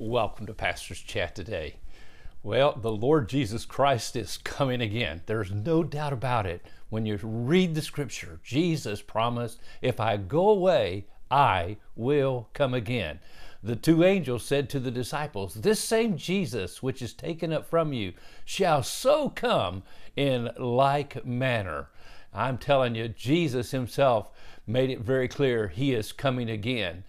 Welcome to Pastor's Chat today. Well, the Lord Jesus Christ is coming again. There's no doubt about it. When you read the scripture, Jesus promised, If I go away, I will come again. The two angels said to the disciples, This same Jesus which is taken up from you shall so come in like manner. I'm telling you, Jesus himself made it very clear he is coming again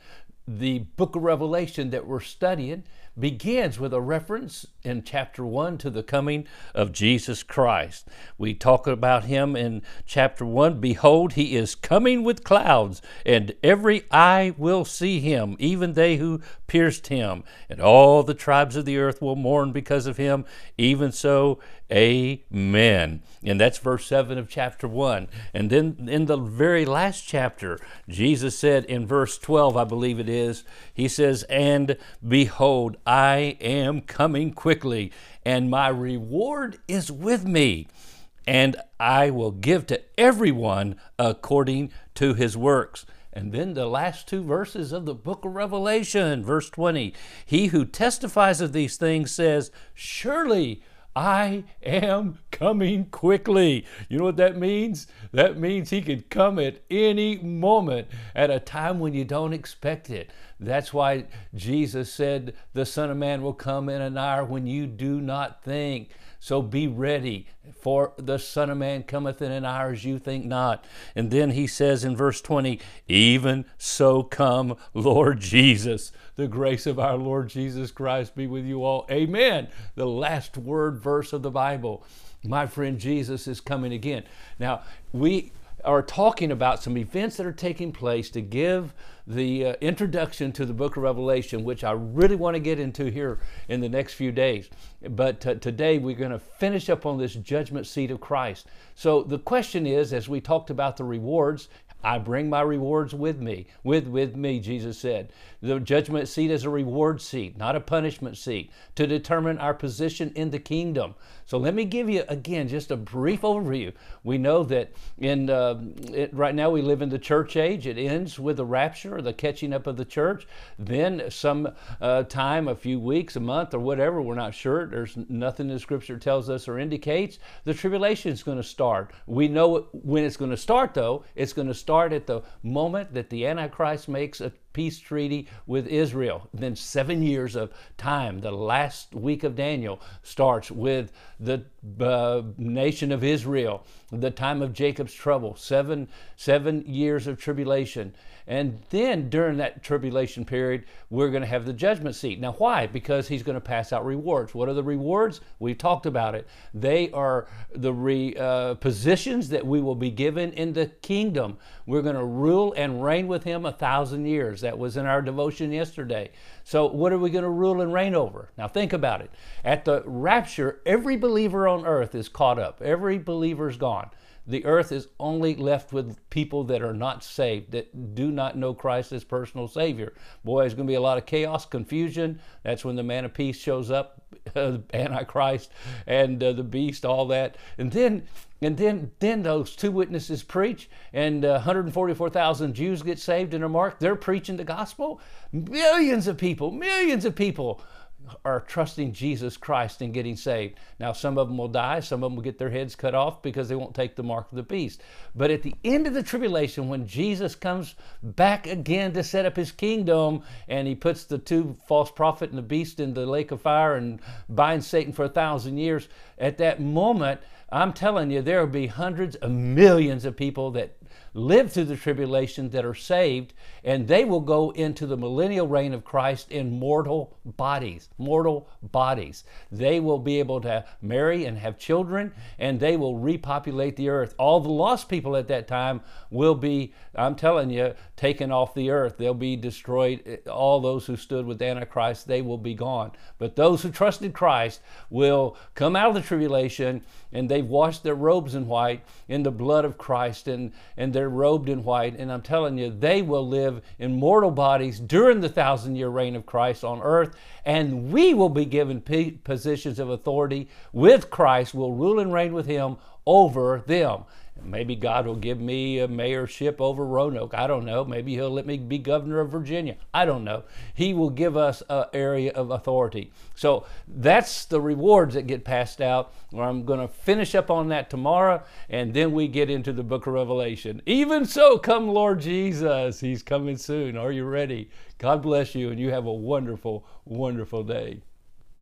the book of Revelation that we're studying begins with a reference in chapter 1 to the coming of Jesus Christ. We talk about him in chapter 1 Behold, he is coming with clouds, and every eye will see him, even they who pierced him, and all the tribes of the earth will mourn because of him. Even so, amen. And that's verse 7 of chapter 1. And then in the very last chapter, Jesus said in verse 12, I believe it is, he says, And behold, I am coming quickly, and my reward is with me, and I will give to everyone according to his works. And then the last two verses of the book of Revelation, verse 20 He who testifies of these things says, Surely I am coming quickly. You know what that means? That means he could come at any moment at a time when you don't expect it. That's why Jesus said, The Son of Man will come in an hour when you do not think. So be ready, for the Son of Man cometh in an hour as you think not. And then he says in verse 20, Even so come, Lord Jesus. The grace of our Lord Jesus Christ be with you all. Amen. The last word verse of the Bible. My friend Jesus is coming again. Now, we are talking about some events that are taking place to give the uh, introduction to the book of Revelation, which I really want to get into here in the next few days. But uh, today we're going to finish up on this judgment seat of Christ. So the question is, as we talked about the rewards, I bring my rewards with me. With with me, Jesus said. The judgment seat is a reward seat, not a punishment seat, to determine our position in the kingdom. So let me give you again just a brief overview. We know that in uh, it, right now we live in the church age. It ends with the rapture, or the catching up of the church. Then some uh, time, a few weeks, a month, or whatever, we're not sure. There's nothing in Scripture tells us or indicates the tribulation is going to start. We know when it's going to start, though. It's going to start at the moment that the Antichrist makes a peace treaty with Israel. Then seven years of time, the last week of Daniel starts with the uh, nation of Israel, the time of Jacob's trouble, seven, seven years of tribulation. And then during that tribulation period, we're going to have the judgment seat. Now, why? Because he's going to pass out rewards. What are the rewards? We've talked about it. They are the re, uh, positions that we will be given in the kingdom. We're going to rule and reign with him a thousand years. That was in our devotion yesterday. So, what are we going to rule and reign over? Now, think about it. At the rapture, every believer on earth is caught up, every believer is gone. The earth is only left with people that are not saved, that do not know Christ as personal Savior. Boy, there's going to be a lot of chaos, confusion. That's when the man of peace shows up, uh, Antichrist and uh, the beast, all that. And then and then, then those two witnesses preach, and uh, 144,000 Jews get saved and are marked. They're preaching the gospel. Millions of people, millions of people are trusting Jesus Christ and getting saved. Now, some of them will die, some of them will get their heads cut off because they won't take the mark of the beast. But at the end of the tribulation, when Jesus comes back again to set up his kingdom and he puts the two false prophet and the beast in the lake of fire and binds Satan for a thousand years, at that moment, I'm telling you, there will be hundreds of millions of people that live through the tribulation that are saved, and they will go into the millennial reign of Christ in mortal bodies. Mortal bodies. They will be able to marry and have children, and they will repopulate the earth. All the lost people at that time will be, I'm telling you, taken off the earth. They'll be destroyed. All those who stood with Antichrist, they will be gone. But those who trusted Christ will come out of the tribulation, and they've washed their robes in white in the blood of Christ, and, and they're robed in white, and I'm telling you, they will live in mortal bodies during the thousand year reign of Christ on earth, and we will be given positions of authority with Christ, will rule and reign with Him over them. Maybe God will give me a mayorship over Roanoke. I don't know. Maybe He'll let me be governor of Virginia. I don't know. He will give us an area of authority. So that's the rewards that get passed out. I'm going to finish up on that tomorrow, and then we get into the book of Revelation. Even so, come Lord Jesus. He's coming soon. Are you ready? God bless you, and you have a wonderful, wonderful day.